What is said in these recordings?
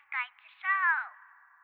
したい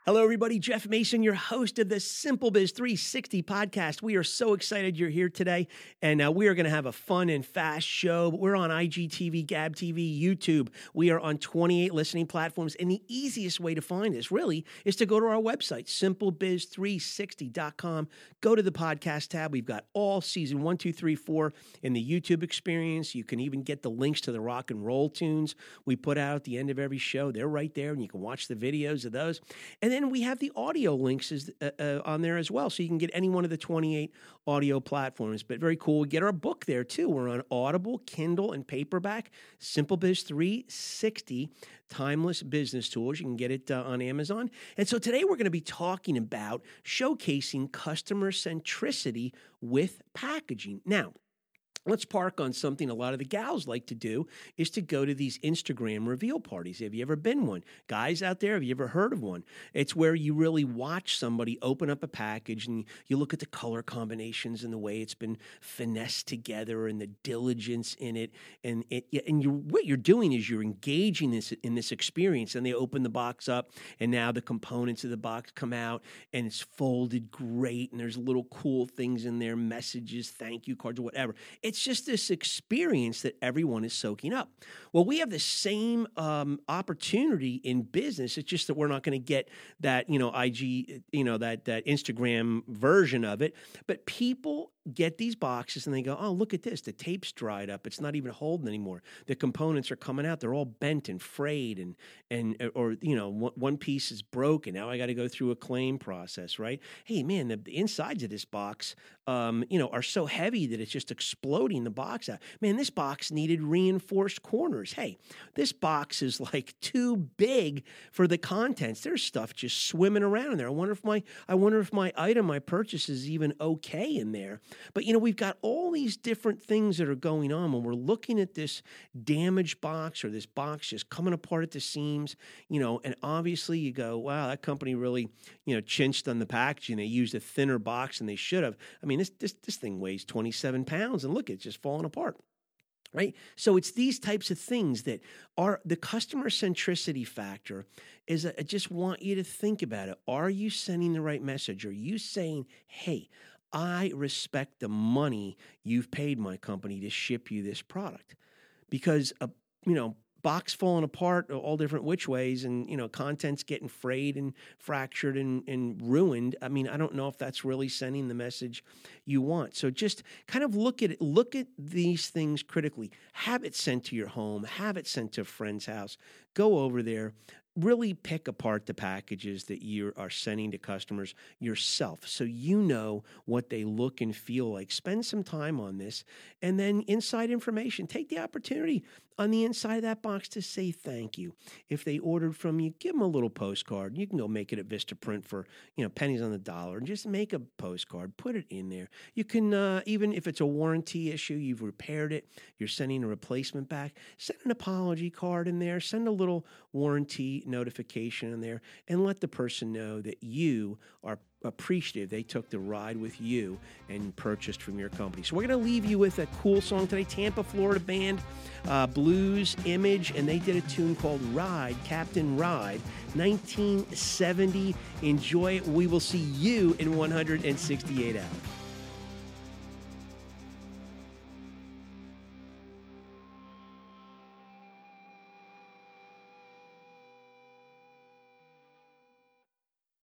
Hello, everybody. Jeff Mason, your host of the Simple Biz 360 podcast. We are so excited you're here today, and uh, we are going to have a fun and fast show. We're on IGTV, Gab TV, YouTube. We are on 28 listening platforms, and the easiest way to find us really is to go to our website, simplebiz360.com. Go to the podcast tab. We've got all season one, two, three, four in the YouTube experience. You can even get the links to the rock and roll tunes we put out at the end of every show. They're right there, and you can watch the videos of those. And we have the audio links uh, uh, on there as well. So you can get any one of the 28 audio platforms. But very cool. We get our book there too. We're on Audible, Kindle, and paperback. Simple Biz 360 Timeless Business Tools. You can get it uh, on Amazon. And so today we're going to be talking about showcasing customer centricity with packaging. Now, let's park on something a lot of the gals like to do is to go to these Instagram reveal parties. Have you ever been one? Guys out there, have you ever heard of one? It's where you really watch somebody open up a package and you look at the color combinations and the way it's been finessed together and the diligence in it. And it, and you what you're doing is you're engaging this in this experience. And they open the box up, and now the components of the box come out, and it's folded great, and there's little cool things in there, messages, thank you cards, or whatever. It's it's just this experience that everyone is soaking up. Well, we have the same um, opportunity in business. It's just that we're not going to get that, you know, IG, you know, that that Instagram version of it. But people get these boxes and they go, oh, look at this. The tape's dried up. It's not even holding anymore. The components are coming out. They're all bent and frayed and, and uh, or, you know, one piece is broken. Now I got to go through a claim process, right? Hey, man, the, the insides of this box, um, you know, are so heavy that it's just exploding the box out. Man, this box needed reinforced corners. Hey, this box is like too big for the contents. There's stuff just swimming around in there. I wonder if my, I wonder if my item I purchase is even okay in there. But you know, we've got all these different things that are going on when we're looking at this damaged box or this box just coming apart at the seams, you know, and obviously you go, wow, that company really, you know, chinched on the packaging. They used a thinner box than they should have. I mean, this this this thing weighs 27 pounds and look, it's just falling apart right so it's these types of things that are the customer centricity factor is uh, i just want you to think about it are you sending the right message are you saying hey I respect the money you've paid my company to ship you this product because a you know box falling apart all different which ways and you know contents getting frayed and fractured and, and ruined. I mean i don't know if that's really sending the message you want. So just kind of look at it look at these things critically. Have it sent to your home have it sent to a friend's house go over there really pick apart the packages that you are sending to customers yourself so you know what they look and feel like. Spend some time on this and then inside information. Take the opportunity on the inside of that box to say thank you. If they ordered from you, give them a little postcard. You can go make it at Vista Print for you know pennies on the dollar and just make a postcard. Put it in there. You can uh, even if it's a warranty issue, you've repaired it, you're sending a replacement back. Send an apology card in there. Send a little warranty notification in there, and let the person know that you are appreciative they took the ride with you and purchased from your company. So we're going to leave you with a cool song today. Tampa, Florida band, uh, Blues Image, and they did a tune called Ride, Captain Ride, 1970. Enjoy it. We will see you in 168 hours.